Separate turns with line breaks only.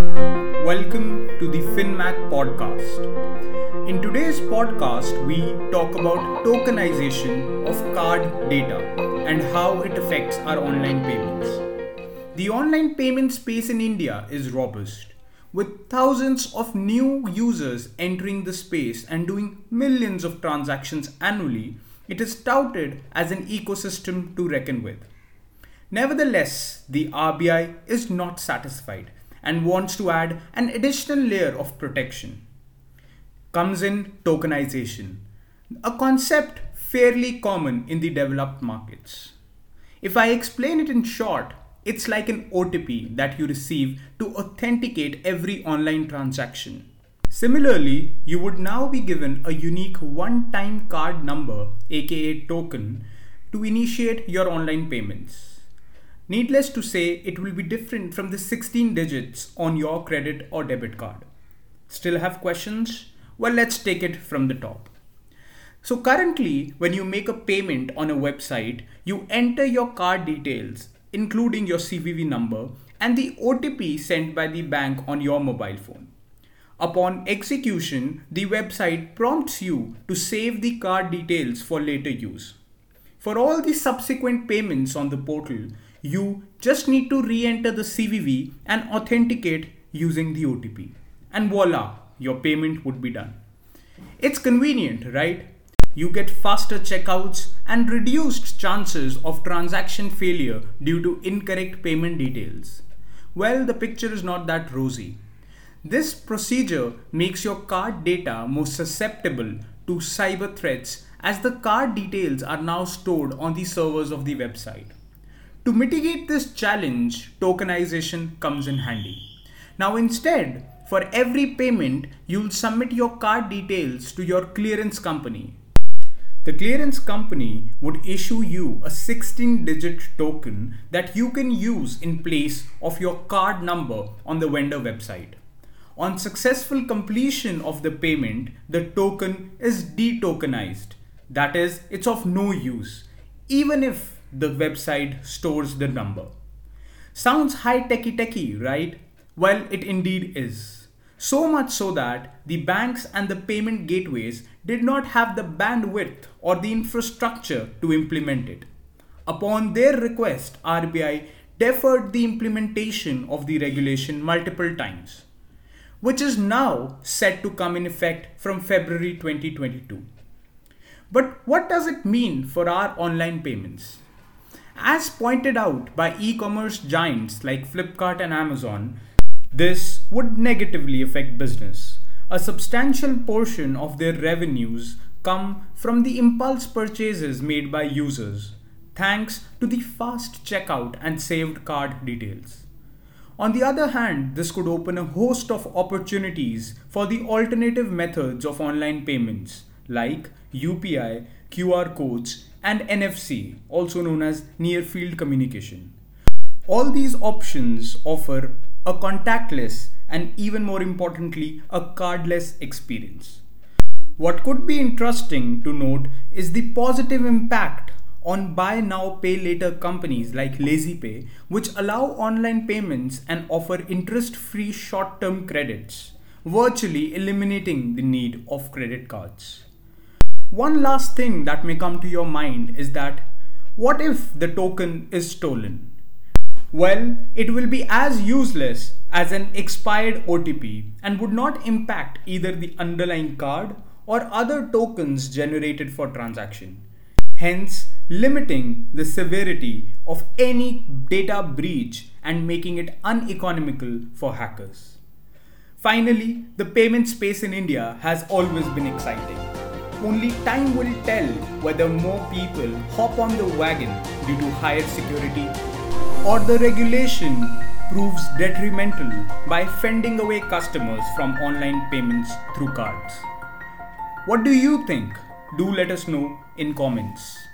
Welcome to the FinMac podcast. In today's podcast, we talk about tokenization of card data and how it affects our online payments. The online payment space in India is robust, with thousands of new users entering the space and doing millions of transactions annually. It is touted as an ecosystem to reckon with. Nevertheless, the RBI is not satisfied and wants to add an additional layer of protection. Comes in tokenization, a concept fairly common in the developed markets. If I explain it in short, it's like an OTP that you receive to authenticate every online transaction. Similarly, you would now be given a unique one time card number, aka token, to initiate your online payments. Needless to say, it will be different from the 16 digits on your credit or debit card. Still have questions? Well, let's take it from the top. So, currently, when you make a payment on a website, you enter your card details, including your CVV number and the OTP sent by the bank on your mobile phone. Upon execution, the website prompts you to save the card details for later use. For all the subsequent payments on the portal, you just need to re-enter the CVV and authenticate using the OTP. And voila, your payment would be done. It's convenient, right? You get faster checkouts and reduced chances of transaction failure due to incorrect payment details. Well, the picture is not that rosy. This procedure makes your card data more susceptible to cyber threats as the card details are now stored on the servers of the website. To mitigate this challenge, tokenization comes in handy. Now, instead, for every payment, you'll submit your card details to your clearance company. The clearance company would issue you a 16 digit token that you can use in place of your card number on the vendor website. On successful completion of the payment, the token is detokenized. That is, it's of no use, even if the website stores the number. Sounds high techy techy, right? Well, it indeed is. So much so that the banks and the payment gateways did not have the bandwidth or the infrastructure to implement it. Upon their request, RBI deferred the implementation of the regulation multiple times, which is now set to come in effect from February 2022. But what does it mean for our online payments? As pointed out by e commerce giants like Flipkart and Amazon, this would negatively affect business. A substantial portion of their revenues come from the impulse purchases made by users, thanks to the fast checkout and saved card details. On the other hand, this could open a host of opportunities for the alternative methods of online payments like UPI, QR codes, and NFC, also known as near field communication. All these options offer a contactless and even more importantly, a cardless experience. What could be interesting to note is the positive impact on buy now pay later companies like LazyPay, which allow online payments and offer interest free short term credits, virtually eliminating the need of credit cards. One last thing that may come to your mind is that what if the token is stolen? Well, it will be as useless as an expired OTP and would not impact either the underlying card or other tokens generated for transaction, hence limiting the severity of any data breach and making it uneconomical for hackers. Finally, the payment space in India has always been exciting. Only time will tell whether more people hop on the wagon due to higher security or the regulation proves detrimental by fending away customers from online payments through cards. What do you think? Do let us know in comments.